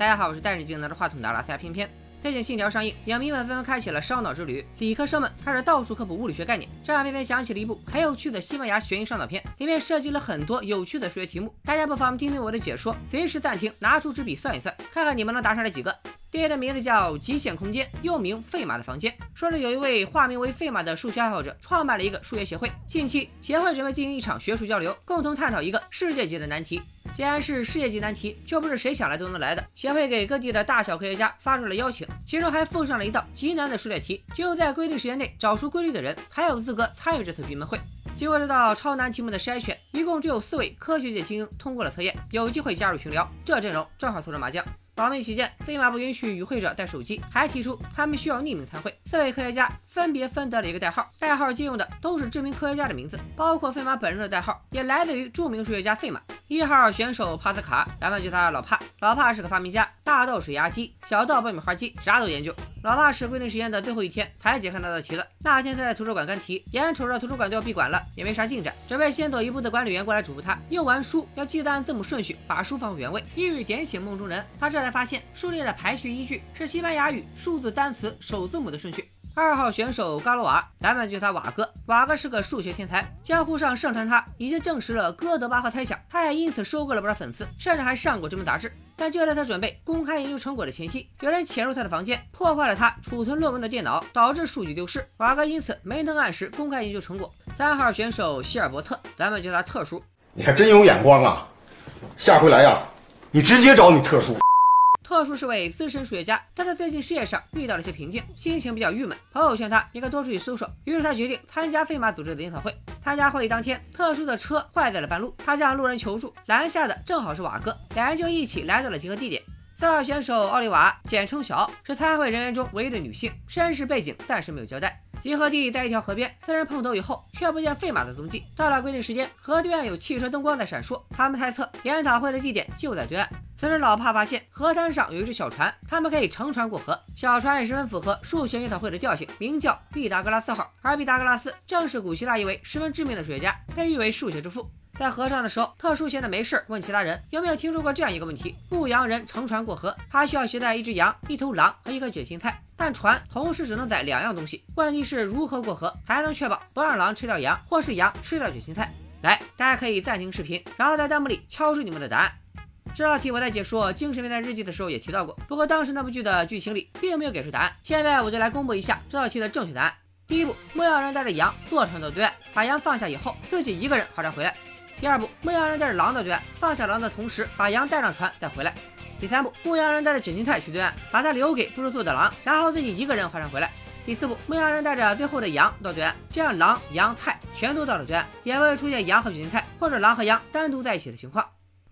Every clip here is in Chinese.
大家好，我是戴眼镜拿着话筒的阿拉斯加偏偏。最近《信条》上映，影迷们纷纷开启了烧脑之旅，理科生们开始到处科普物理学概念，这让偏偏想起了一部很有趣的西班牙悬疑烧脑片，里面涉及了很多有趣的数学题目。大家不妨听听我的解说，随时暂停，拿出纸笔算一算，看看你们能答上来几个。电影的名字叫《极限空间》，又名《费马的房间》，说是有一位化名为费马的数学爱好者创办了一个数学协会，近期协会准备进行一场学术交流，共同探讨一个世界级的难题。既然是世界级难题，就不是谁想来都能来的。协会给各地的大小科学家发出了邀请，其中还附上了一道极难的数学题，只有在规定时间内找出规律的人，才有资格参与这次闭门会。经过这道超难题目的筛选，一共只有四位科学界精英通过了测验，有机会加入群聊。这阵容正好凑成麻将。保密起见，飞马不允许与会者带手机，还提出他们需要匿名参会。四位科学家分别分得了一个代号，代号借用的都是知名科学家的名字，包括费马本人的代号也来自于著名数学家费马。一号选手帕斯卡，咱们叫他老帕。老帕是个发明家，大到水压机，小到爆米花机，啥都研究。老帕是规定时间的最后一天才解开那道题的。那天他在图书馆干题，眼瞅着图书馆都要闭馆了，也没啥进展，准备先走一步的管理员过来嘱咐他，用完书要记得按字母顺序把书放回原位，一语点醒梦中人。他这才发现书列的排序依据是西班牙语数字单词首字母的顺序。二号选手嘎罗瓦，咱们叫他瓦哥。瓦哥是个数学天才，江湖上盛传他已经证实了哥德巴赫猜想，他也因此收获了不少粉丝，甚至还上过这门杂志。但就在他准备公开研究成果的前夕，有人潜入他的房间，破坏了他储存论文的电脑，导致数据丢失。瓦哥因此没能按时公开研究成果。三号选手希尔伯特，咱们叫他特殊。你还真有眼光啊！下回来呀，你直接找你特殊。特殊是位资深数学家，但是最近事业上遇到了些瓶颈，心情比较郁闷。朋友劝他应该多出去搜索，于是他决定参加费马组织的研讨会。参加会议当天，特殊的车坏在了半路，他向路人求助，拦下的正好是瓦哥，两人就一起来到了集合地点。四号选手奥利瓦，简称小奥，是参会人员中唯一的女性，身世背景暂时没有交代。集合地在一条河边，四人碰头以后，却不见费马的踪迹。到了规定时间，河对岸有汽车灯光在闪烁，他们猜测研讨会的地点就在对岸。此时，老帕发现河滩上有一只小船，他们可以乘船过河。小船也十分符合数学研讨会的调性，名叫毕达哥拉斯号。而毕达哥拉斯正是古希腊一位十分知名的数学家，被誉为数学之父。在河上的时候，特殊闲的没事问其他人有没有听说过这样一个问题：牧羊人乘船过河，他需要携带一只羊、一头狼和一颗卷心菜，但船同时只能载两样东西。问题是如何过河还能确保不让狼吃掉羊，或是羊吃掉卷心菜？来，大家可以暂停视频，然后在弹幕里敲出你们的答案。这道题我在解说《精神变态日记》的时候也提到过，不过当时那部剧的剧情里并没有给出答案。现在我就来公布一下这道题的正确答案。第一步，牧羊人带着羊坐船到对岸，把羊放下以后，自己一个人划船回来。第二步，牧羊人带着狼到对岸，放下狼的同时，把羊带上船再回来。第三步，牧羊人带着卷心菜去对岸，把它留给不知足的狼，然后自己一个人划船回来。第四步，牧羊人带着最后的羊到对岸，这样狼、羊、菜全都到了对岸，也不会出现羊和卷心菜或者狼和羊单独在一起的情况。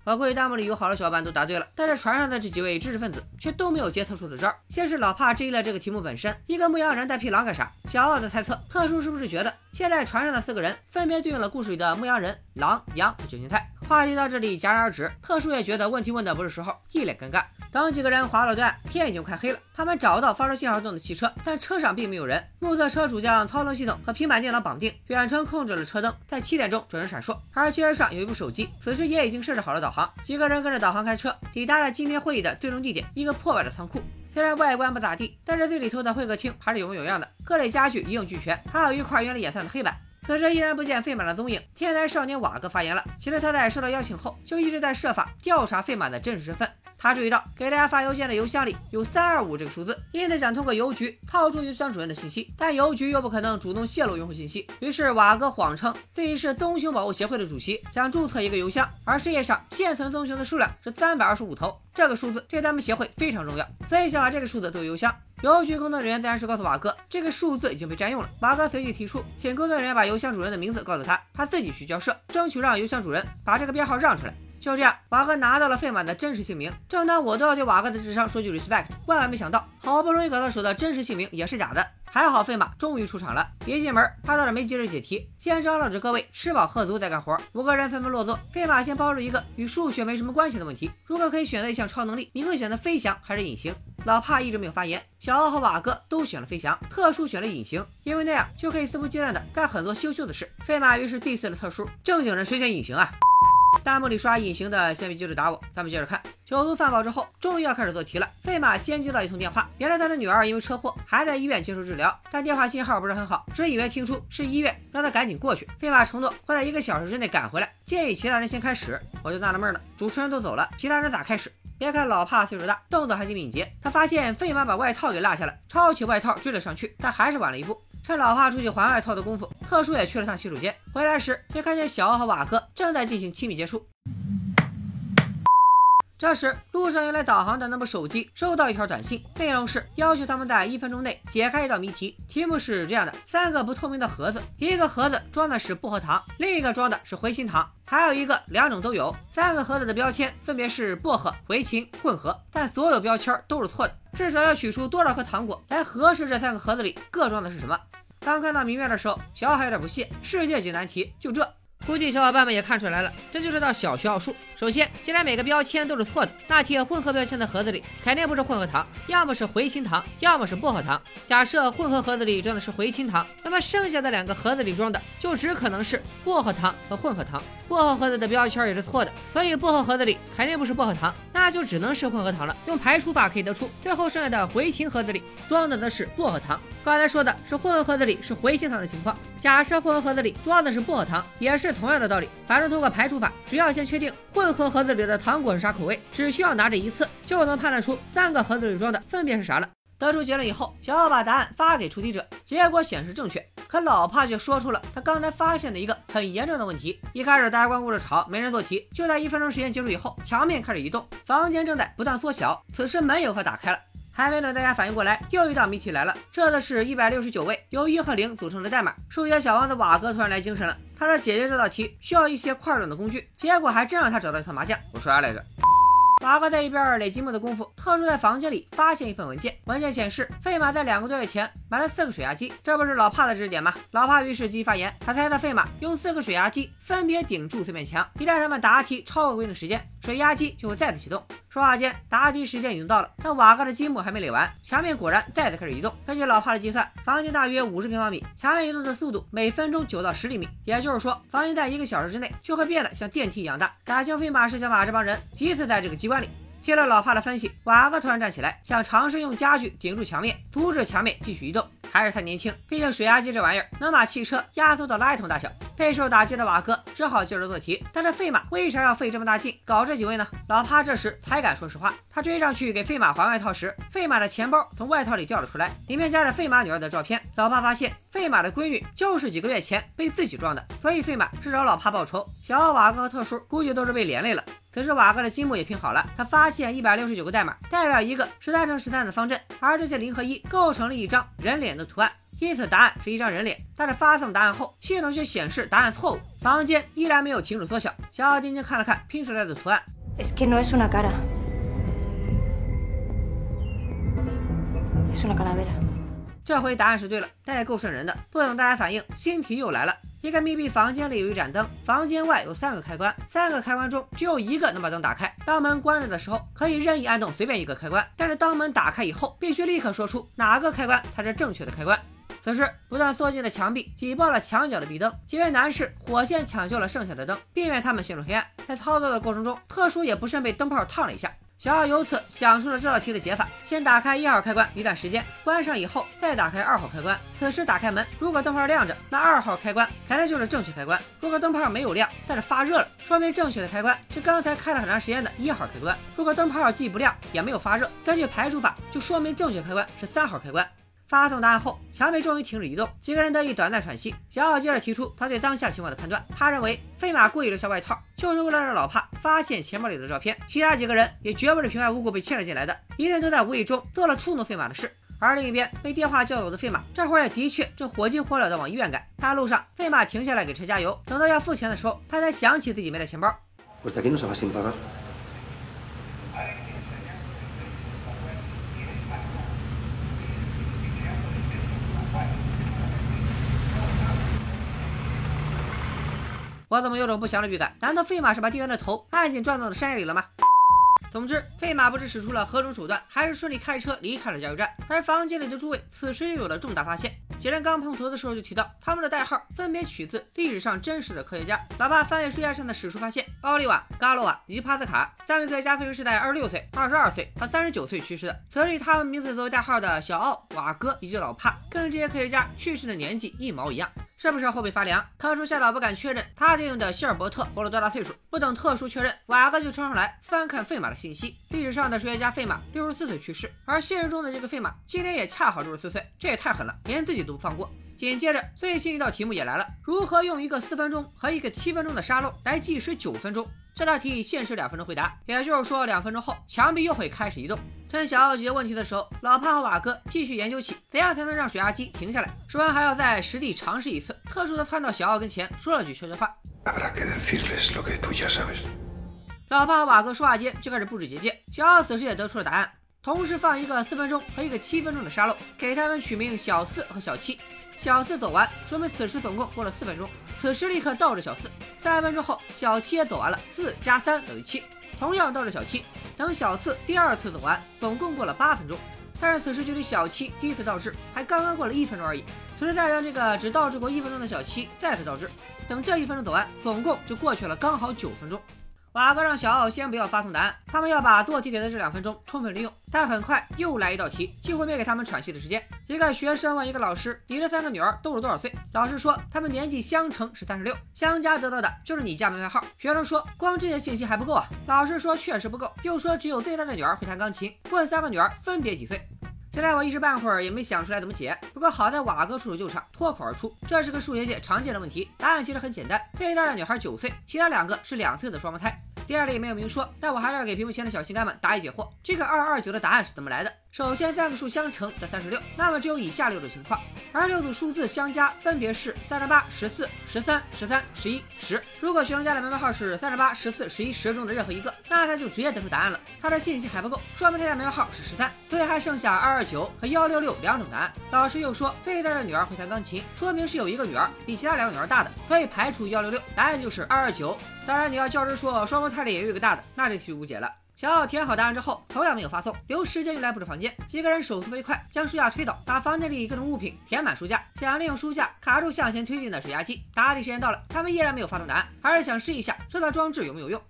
宝贵弹幕里有好多小伙伴都答对了，但是船上的这几位知识分子却都没有接特殊的招。先是老帕质疑了这个题目本身，一个牧羊人带匹狼干啥？小奥的猜测，特殊是不是觉得现在船上的四个人分别对应了故事里的牧羊人、狼、羊和卷心菜？话题到这里戛然而止，特殊也觉得问题问的不是时候，一脸尴尬。等几个人划到对岸，天已经快黑了。他们找到发出信号灯的汽车，但车上并没有人。目测车主将操纵系统和平板电脑绑定，远程控制了车灯，在七点钟准时闪烁。而汽车上有一部手机，此时也已经设置好了导航。几个人跟着导航开车，抵达了今天会议的最终地点——一个破败的仓库。虽然外观不咋地，但是最里头的会客厅还是有模有样的，各类家具一应俱全，还有一块用来演算的黑板。此时依然不见费马的踪影，天才少年瓦哥发言了。其实他在收到邀请后，就一直在设法调查费马的真实身份。他注意到给大家发邮件的邮箱里有三二五这个数字，因此想通过邮局套出邮箱主人的信息，但邮局又不可能主动泄露用户信息。于是瓦哥谎称自己是棕熊保护协会的主席，想注册一个邮箱，而世界上现存棕熊的数量是三百二十五头，这个数字对咱们协会非常重要，所以想把这个数字作为邮箱。邮局工作人员自然是告诉瓦哥，这个数字已经被占用了。瓦哥随即提出，请工作人员把邮箱主人的名字告诉他，他自己去交涉，争取让邮箱主人把这个编号让出来。就这样，瓦哥拿到了费马的真实姓名。正当我都要对瓦哥的智商说句 respect，万万没想到，好不容易搞到手的真实姓名也是假的。还好费马终于出场了。一进门，他倒是没急着解题，先张罗着各位吃饱喝足再干活。五个人纷纷落座，费马先抛出一个与数学没什么关系的问题：如果可以选择一项超能力，你会选择飞翔还是隐形？老帕一直没有发言，小奥和瓦哥都选了飞翔，特殊选了隐形，因为那样就可以肆无忌惮的干很多羞羞的事。费马于是 diss 了特殊，正经人谁选隐形啊？弹幕里刷隐形的，先别急着打我，咱们接着看。酒足饭饱之后，终于要开始做题了。费马先接到一通电话，原来他的女儿因为车祸还在医院接受治疗，但电话信号不是很好，只以为听出是医院，让他赶紧过去。费马承诺会在一个小时之内赶回来，建议其他人先开始。我就纳了闷了，主持人都走了，其他人咋开始？别看老帕岁数大，动作还挺敏捷。他发现费马把外套给落下了，抄起外套追了上去，但还是晚了一步。趁老帕出去还外套的功夫，特殊也去了趟洗手间。回来时却看见小奥和瓦哥正在进行亲密接触。这时，路上用来导航的那部手机收到一条短信，内容是要求他们在一分钟内解开一道谜题。题目是这样的：三个不透明的盒子，一个盒子装的是薄荷糖，另一个装的是回心糖，还有一个两种都有。三个盒子的标签分别是薄荷、回形、混合，但所有标签都是错的。至少要取出多少颗糖果来核实这三个盒子里各装的是什么？刚看到谜面的时候，小海有点不屑，世界级难题就这。估计小伙伴们也看出来了，这就是道小学奥数。首先，既然每个标签都是错的，那贴混合标签的盒子里肯定不是混合糖，要么是回心糖，要么是薄荷糖。假设混合盒子里装的是回心糖，那么剩下的两个盒子里装的就只可能是薄荷糖和混合糖。薄荷盒子的标签也是错的，所以薄荷盒子里肯定不是薄荷糖，那就只能是混合糖了。用排除法可以得出，最后剩下的回形盒子里装的则是薄荷糖。刚才说的是混合盒子里是回形糖的情况，假设混合盒子里装的是薄荷糖，也是。同样的道理，反正通过排除法，只要先确定混合盒子里的糖果是啥口味，只需要拿着一次，就能判断出三个盒子里装的分别是啥了。得出结论以后，小奥把答案发给出题者，结果显示正确。可老帕却说出了他刚才发现的一个很严重的问题：一开始大家光顾着吵，没人做题，就在一分钟时间结束以后，墙面开始移动，房间正在不断缩小。此时门有快打开了。还没等大家反应过来，又一道谜题来了。这次是一百六十九位，由一和零组成的代码。数学小王子瓦哥突然来精神了，他说解决这道题需要一些块状的工具，结果还真让他找到一套麻将。我说啥来着？马哥在一边累积木的功夫，特殊在房间里发现一份文件。文件显示，费马在两个多月前买了四个水压机，这不是老帕的指点吗？老帕于是激发言，他猜测费马用四个水压机分别顶住四面墙，一旦他们答题超过规定时间，水压机就会再次启动。说话间，答题时间已经到了，但瓦哥的积木还没垒完，墙面果然再次开始移动。根据老帕的计算，房间大约五十平方米，墙面移动的速度每分钟九到十厘米，也就是说，房间在一个小时之内就会变得像电梯一样大。感情飞马是想把这帮人挤死在这个机关里。听了老帕的分析，瓦哥突然站起来，想尝试用家具顶住墙面，阻止墙面继续移动。还是太年轻，毕竟水压机这玩意儿能把汽车压缩到垃圾桶大小。备受打击的瓦哥只好接着做题，但是费马为啥要费这么大劲搞这几位呢？老帕这时才敢说实话。他追上去给费马还外套时，费马的钱包从外套里掉了出来，里面夹着费马女儿的照片。老帕发现费马的闺女就是几个月前被自己撞的，所以费马是找老帕报仇。小奥瓦哥和特殊估计都是被连累了。此时瓦哥的积木也拼好了，他发现一百六十九个代码代表一个十三乘十三的方阵，而这些零和一构成了一张人脸的图案，因此答案是一张人脸。但是发送答案后，系统却显示答案错误，房间依然没有停止缩小。小奥定睛看了看拼出来的图案，这回答案是对了，但也够瘆人的。不等大家反应，新题又来了。一个密闭房间里有一盏灯，房间外有三个开关，三个开关中只有一个能把灯打开。当门关着的时候，可以任意按动随便一个开关，但是当门打开以后，必须立刻说出哪个开关才是正确的开关。此时，不断缩进的墙壁挤爆了墙角的壁灯，几位男士火线抢救了剩下的灯，避免他们陷入黑暗。在操作的过程中，特殊也不慎被灯泡烫了一下。小奥由此想出了这道题的解法：先打开一号开关一段时间，关上以后再打开二号开关。此时打开门，如果灯泡亮着，那二号开关肯定就是正确开关；如果灯泡没有亮，但是发热了，说明正确的开关是刚才开了很长时间的一号开关；如果灯泡既不亮也没有发热，根据排除法就说明正确开关是三号开关。发送答案后，墙面终于停止移动，几个人得以短暂喘息。小奥接着提出他对当下情况的判断，他认为飞马故意留下外套，就是为了让老帕发现钱包里的照片。其他几个人也绝不是平白无故被牵了进来的，一定都在无意中做了触怒飞马的事。而另一边被电话叫走的费马，这会儿也的确正火急火燎的往医院赶。他路上，费马停下来给车加油，等到要付钱的时候，他才想起自己没带钱包。我怎么有种不祥的预感？难道费马是把店员的头按紧撞到了山里了吗？总之，费马不知使出了何种手段，还是顺利开车离开了加油站。而房间里的诸位此时又有了重大发现：几人刚碰头的时候就提到，他们的代号分别取自历史上真实的科学家。老爸翻阅书架上的史书，发现奥利瓦、嘎罗瓦以及帕斯卡三位科学家分别是在二十六岁、二十二岁和三十九岁去世的。此里他们名字作为代号的小奥、瓦哥以及老帕，跟这些科学家去世的年纪一毛一样。是不是后背发凉？特殊向导不敢确认他电用的希尔伯特活了多大岁数。不等特殊确认，瓦哥就冲上来翻看费马的信息。历史上的数学家费马六十四岁去世，而现实中的这个费马今年也恰好六十四岁，这也太狠了，连自己都不放过。紧接着最新一道题目也来了：如何用一个四分钟和一个七分钟的沙漏来计时九分钟？这道题限时两分钟回答，也就是说两分钟后墙壁又会开始移动。趁小奥解决问题的时候，老帕和瓦哥继续研究起怎样才能让水压机停下来。说完还要再实地尝试一次，特殊的窜到小奥跟前说了句悄悄话。老帕和瓦哥说话间就开始布置结界，小奥此时也得出了答案，同时放一个四分钟和一个七分钟的沙漏，给他们取名小四和小七。小四走完，说明此时总共过了四分钟。此时立刻倒着小四，三分钟后小七也走完了，四加三等于七，同样倒着小七。等小四第二次走完，总共过了八分钟。但是此时距离小七第一次倒置还刚刚过了一分钟而已。此时再将这个只倒置过一分钟的小七再次倒置，等这一分钟走完，总共就过去了刚好九分钟。瓦哥让小奥先不要发送答案，他们要把做题给的这两分钟充分利用。但很快又来一道题，几乎没给他们喘息的时间。一个学生问一个老师：“你这三个女儿都是多少岁？”老师说：“他们年纪相乘是三十六，相加得到的就是你家门牌号。”学生说：“光这些信息还不够啊！”老师说：“确实不够。”又说：“只有最大的女儿会弹钢琴。”问三个女儿分别几岁？虽然我一时半会儿也没想出来怎么解。不过好在瓦哥出手救场，脱口而出：“这是个数学界常见的问题。答案其实很简单，最大的女孩九岁，其他两个是两岁的双胞胎。”第二例没有明说，但我还是要给屏幕前的小心肝们答疑解惑。这个二二九的答案是怎么来的？首先，三个数相乘得三十六，那么只有以下六种情况，而六组数字相加分别是三十八、十四、十三、十三、十一、十。如果学生家的门牌号是三十八、十四、十一、十中的任何一个，那他就直接得出答案了。他的信息还不够，说明他家门牌号是十三，所以还剩下二二九和幺六六两种答案。老师又说，最大的女儿会弹钢琴，说明是有一个女儿比其他两个女儿大的，所以排除幺六六，答案就是二二九。当然，你要较真说双胞胎里也有一个大的，那这题就无解了。小奥填好答案之后，同样没有发送，留时间用来布置房间。几个人手速飞快，将书架推倒，把房间里各种物品填满书架，想利用书架卡住向前推进的水压机。答题时间到了，他们依然没有发送答案，还是想试一下这套装置有没有用。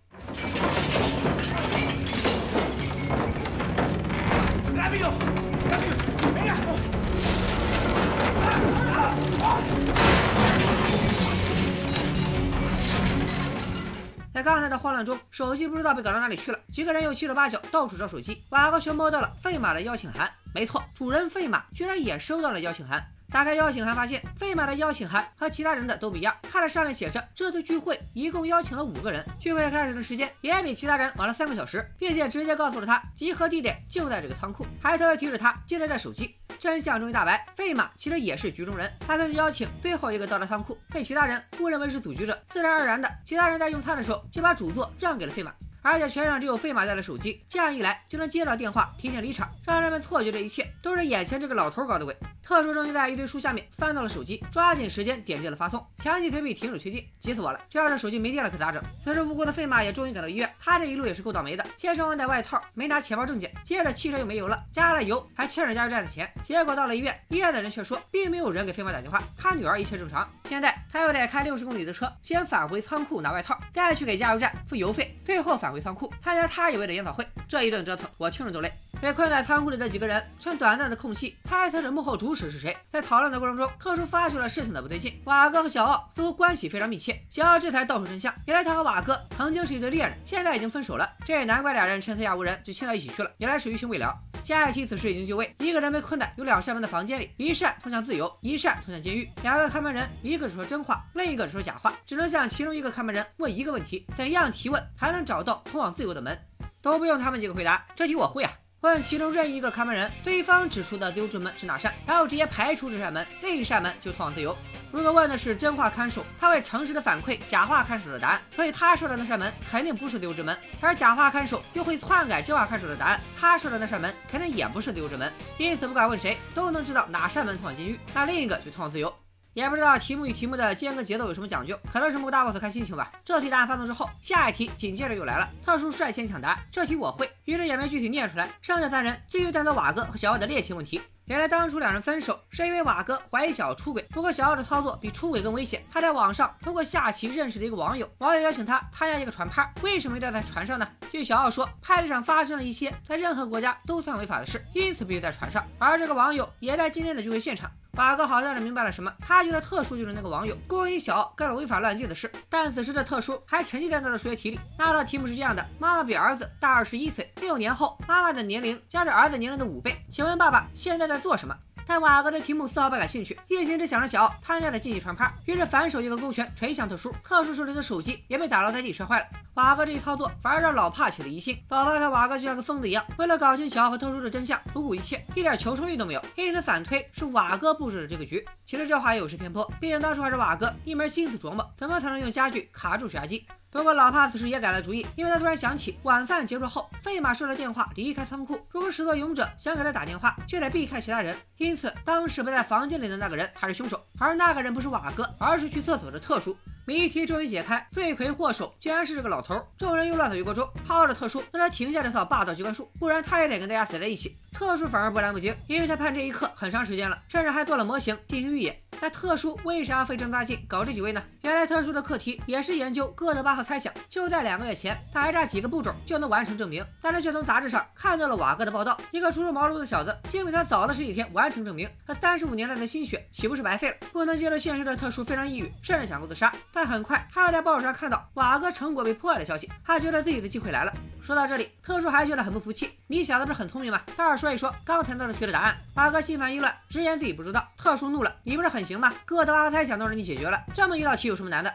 在刚才的慌乱中，手机不知道被搞到哪里去了。几个人又七手八脚到处找手机。瓦格熊摸到了费马的邀请函，没错，主人费马居然也收到了邀请函。打开邀请函，发现费马的邀请函和其他人的都不一样。看了上面写着，这次聚会一共邀请了五个人，聚会开始的时间也比其他人晚了三个小时，并且直接告诉了他集合地点就在这个仓库，还特别提示他记得带手机。真相终于大白，费马其实也是局中人。他根据邀请，最后一个到达仓库，被其他人误认为是组局者，自然而然的，其他人在用餐的时候就把主座让给了费马。而且全场只有费马带了手机，这样一来就能接到电话，提前离场，让人们错觉这一切都是眼前这个老头搞的鬼。特殊终于在一堆书下面翻到了手机，抓紧时间点击了发送，强击推币停止推进，急死我了！这要是手机没电了可咋整？此时无辜的费马也终于赶到医院，他这一路也是够倒霉的，先是忘带外套，没拿钱包证件，接着汽车又没油了，加了油还欠着加油站的钱，结果到了医院，医院的人却说并没有人给费马打电话，他女儿一切正常。现在他又得开六十公里的车，先返回仓库拿外套，再去给加油站付油费，最后返回仓库参加他以为的研讨会。这一顿折腾，我听着都累。被困在仓库里的几个人趁短暂的空隙猜测着幕后主使是谁。在讨论的过程中，特殊发觉了事情的不对劲。瓦哥和小奥似乎关系非常密切，想要这才道出真相。原来他和瓦哥曾经是一对恋人，现在已经分手了。这也难怪俩人趁四下无人就亲到一起去了，原来是余情未了。下一题此时已经就位，一个人被困在有两扇门的房间里，一扇通向自由，一扇通向监狱。两个看门人，一个是说真话，另一个是说假话，只能向其中一个看门人问一个问题：怎样提问才能找到通往自由的门？都不用他们几个回答，这题我会啊。问其中任意一个看门人，对方指出的自由之门是哪扇，然后直接排除这扇门，另一扇门就通往自由。如果问的是真话看守，他会诚实的反馈假话看守的答案，所以他说的那扇门肯定不是自由之门；而假话看守又会篡改真话看守的答案，他说的那扇门肯定也不是自由之门。因此，不管问谁，都能知道哪扇门通往监狱，那另一个就通往自由。也不知道题目与题目的间隔节奏有什么讲究，可能是某大 boss 看心情吧。这题答案发送之后，下一题紧接着又来了。特殊率先抢答，这题我会，于是也没具体念出来。剩下三人继续带走瓦哥和小奥的猎奇问题。原来当初两人分手是因为瓦哥怀疑小奥出轨，不过小奥的操作比出轨更危险。他在网上通过下棋认识了一个网友，网友邀请他参加一个船趴，为什么要在船上呢？据小奥说，派对上发生了一些在任何国家都算违法的事，因此必须在船上。而这个网友也在今天的聚会现场。瓦哥好像是明白了什么，他觉得特殊就是那个网友勾引小奥干了违法乱纪的事，但此时的特殊还沉浸在他的数学题里。那道题目是这样的：妈妈比儿子大二十一岁，六年后妈妈的年龄将是儿子年龄的五倍，请问爸爸现在在做什么？但瓦哥对题目丝毫不感兴趣，一心只想着小奥参加的竞技船趴，于是反手一个勾拳捶向特殊，特殊手里的手机也被打落在地摔坏了。瓦哥这一操作反而让老帕起了疑心，老帕看瓦哥就像个疯子一样，为了搞清小奥和特殊的真相，不顾一切，一点求生欲都没有，因此反推是瓦哥布置的这个局。其实这话也有失偏颇，毕竟当初还是瓦哥一门心思琢磨怎么才能用家具卡住水压机。不过老帕此时也改了主意，因为他突然想起晚饭结束后，费马收了电话离开仓库。如果始作俑者想给他打电话，就得避开其他人。因此，当时不在房间里的那个人他是凶手，而那个人不是瓦哥，而是去厕所的特殊。谜题终于解开，罪魁祸首居然是这个老头。众人又乱投一锅粥，靠着特殊让他停下这套霸道机关术，不然他也得跟大家死在一起。特殊反而波澜不惊，因为他盼这一刻很长时间了，甚至还做了模型进行预演。那特殊为啥要费这么大劲搞这几位呢？原来特殊的课题也是研究哥德巴赫猜想。就在两个月前，他还差几个步骤就能完成证明，但是却从杂志上看到了瓦哥的报道。一个初出茅庐的小子，竟比他早了十几天完成证明，他三十五年来的心血岂不是白费了？不能接受现实的特殊非常抑郁，甚至想过自杀。但很快，他又在报纸上看到瓦哥成果被破坏的消息，他觉得自己的机会来了。说到这里，特殊还觉得很不服气。你小子不是很聪明吗？倒是说一说刚才那道题的答案。瓦哥心烦意乱，直言自己不知道。特殊怒了，你不是很行吗？哥德巴赫猜想都让你解决了，这么一道题有什么难的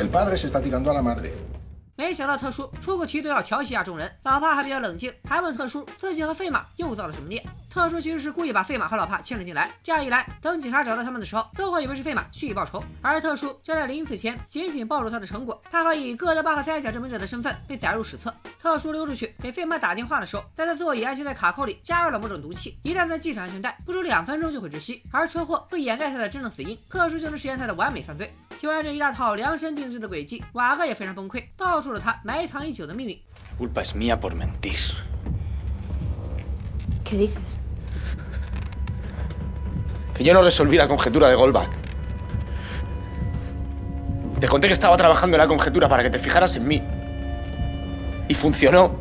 el padre? se. está tirando a la madre. 没想到特殊出个题都要调戏下众人，老帕还比较冷静，还问特殊自己和费马又造了什么孽。特殊其实是故意把费马和老帕牵了进来，这样一来，等警察找到他们的时候，都会以为是费马蓄意报仇。而特殊就在临死前紧紧抱住他的成果，他和以哥德巴赫猜想证明者的身份被载入史册。特殊溜出去给费马打电话的时候，在他座椅安全带卡扣里加入了某种毒气，一旦他系上安全带，不出两分钟就会窒息。而车祸会掩盖他的真正死因，特殊就能实现他的完美犯罪。听完这一大套量身定制的诡计，瓦哥也非常崩溃，道出了他埋藏已久的秘密。Culpa es mía por mentir. ¿Qué dices? Que yo no resolví la conjetura de Goldbach. Te conté que estaba trabajando en la conjetura para que te fijaras en mí. Y funcionó.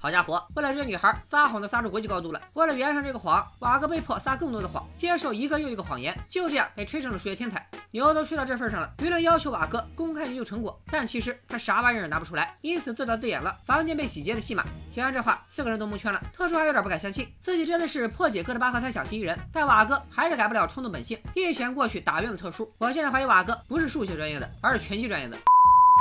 好家伙，为了这女孩，撒谎都撒出国际高度了。为了圆上这个谎，瓦哥被迫撒更多的谎，接受一个又一个谎言，就这样被吹成了数学天才。牛都吹到这份上了，舆论要求瓦哥公开研究成果，但其实他啥玩意儿也拿不出来，因此自导自演了房间被洗劫的戏码。听完这话，四个人都蒙圈了。特殊还有点不敢相信，自己真的是破解哥德巴赫猜想第一人，但瓦哥还是改不了冲动本性，一拳过去打晕了特殊。我现在怀疑瓦哥不是数学专业的，而是拳击专业的。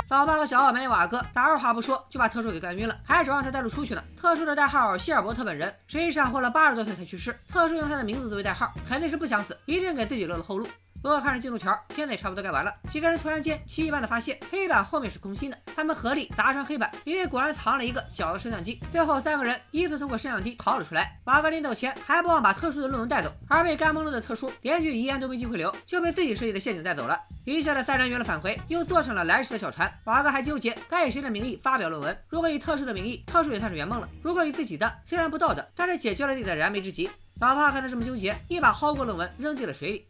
老爸和小奥埋瓦哥，咋二话不说就把特殊给干晕了，还指望他带路出去呢。特殊的代号希尔伯特本人，实际上活了八十多岁才去世。特殊用他的名字作为代号，肯定是不想死，一定给自己留了后路。不过看着进度条，片子也差不多该完了。几个人突然间奇迹般的发现黑板后面是空心的，他们合力砸穿黑板，里面果然藏了一个小的摄像机。最后三个人依次通过摄像机逃了出来。瓦格临走前还不忘把特殊的论文带走，而被干懵了的特殊连句遗言都没机会留，就被自己设计的陷阱带走了。余下的三人圆了返回，又坐上了来时的小船。瓦格还纠结该以谁的名义发表论文。如果以特殊的名义，特殊也算是圆梦了；如果以自己的，虽然不道德，但是解决了自己的燃眉之急。老帕看他这么纠结，一把薅过论文扔进了水里。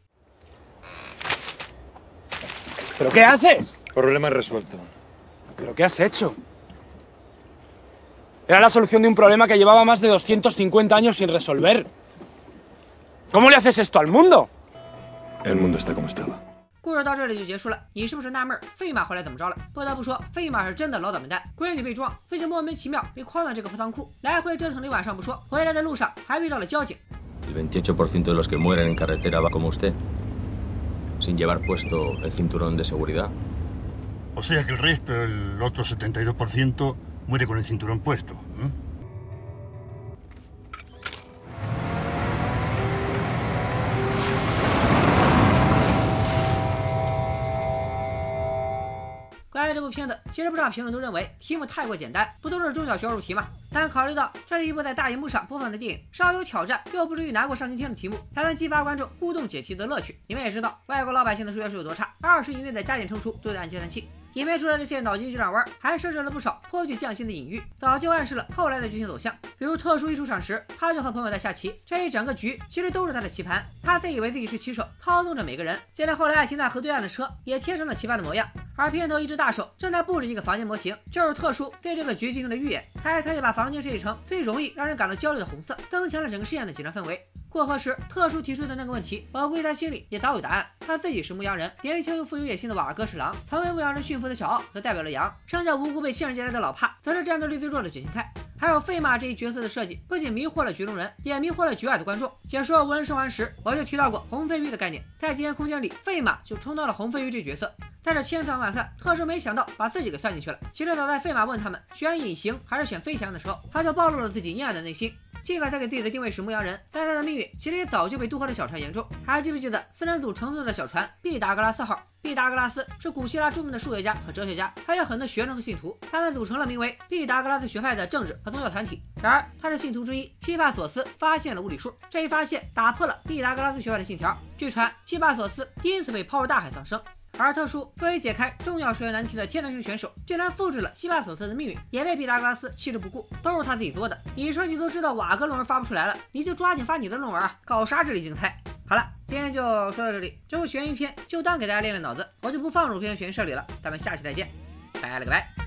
¿Pero qué haces? Problema resuelto. ¿Pero qué has hecho? Era la solución de un problema que llevaba más de 250 años sin resolver. ¿Cómo le haces esto al mundo? El mundo está como estaba. 故事到这里就结束了，你是不是纳闷费马后来怎么着了？不得不说，费马是真的老倒霉蛋，闺女被撞，自己莫名其妙被框在这个破仓库，来回折腾了一晚上不说，回来的路上还遇到了交警。El 28% de los que mueren en carretera va como usted. sin llevar puesto el cinturón de seguridad. O sea que el resto, el otro 72%, muere con el cinturón puesto. 片子其实不少评论都认为题目太过简单，不都是中小学入题吗？但考虑到这是一部在大荧幕上播放的电影，稍有挑战又不至于难过上青天的题目，才能激发观众互动解题的乐趣。你们也知道，外国老百姓的数学是有多差，二十以内的加减乘除都得按计算器。里面除了这些脑筋急转弯，还设置了不少颇具匠心的隐喻，早就暗示了后来的剧情走向。比如特殊一出场时，他就和朋友在下棋，这一整个局其实都是他的棋盘，他自以为自己是棋手，操纵着每个人。就连后来爱情在河对岸的车，也贴成了棋盘的模样。而片头一只大手正在布置一个房间模型，就是特殊对这个局进行的预演。他还特意把房间设计成最容易让人感到焦虑的红色，增强了整个试验的紧张氛围。过河时，特殊提出的那个问题，我估计他心里也早有答案。他自己是牧羊人，年轻又富有野心的瓦哥是狼，曾为牧羊人驯服的小奥则代表了羊，剩下无辜被信任进来的老帕，则是战斗力最弱的卷心菜。还有费马这一角色的设计，不仅迷惑了局中人，也迷惑了局外的观众。解说无人生还时，我就提到过红飞鱼的概念，在极限空间里，费马就充当了红飞鱼这角色。但是千算万算，特殊没想到把自己给算进去了。其实早在费马问他们选隐形还是选飞翔的时候，他就暴露了自己阴暗的内心。尽管他给自己的定位是牧羊人，但他的命运其实也早就被渡河的小船言中。还记不记得四人组乘坐的小船毕达哥拉斯号？毕达哥拉斯是古希腊著名的数学家和哲学家，还有很多学生和信徒，他们组成了名为毕达哥拉斯学派的政治和宗教团体。然而他是信徒之一，希帕索斯发现了物理数，这一发现打破了毕达哥拉斯学派的信条。据传希帕索斯因此被抛入大海丧生。而特殊作为解开重要数学难题的天才型选手，竟然复制了希帕索斯的命运，也被毕达哥拉斯弃之不顾，都是他自己做的。你说你都知道瓦格论文发不出来了，你就抓紧发你的论文啊！搞啥智力竞赛？好了，今天就说到这里，这部悬疑片就当给大家练练脑子，我就不放入片悬设里了。咱们下期再见，拜了个拜。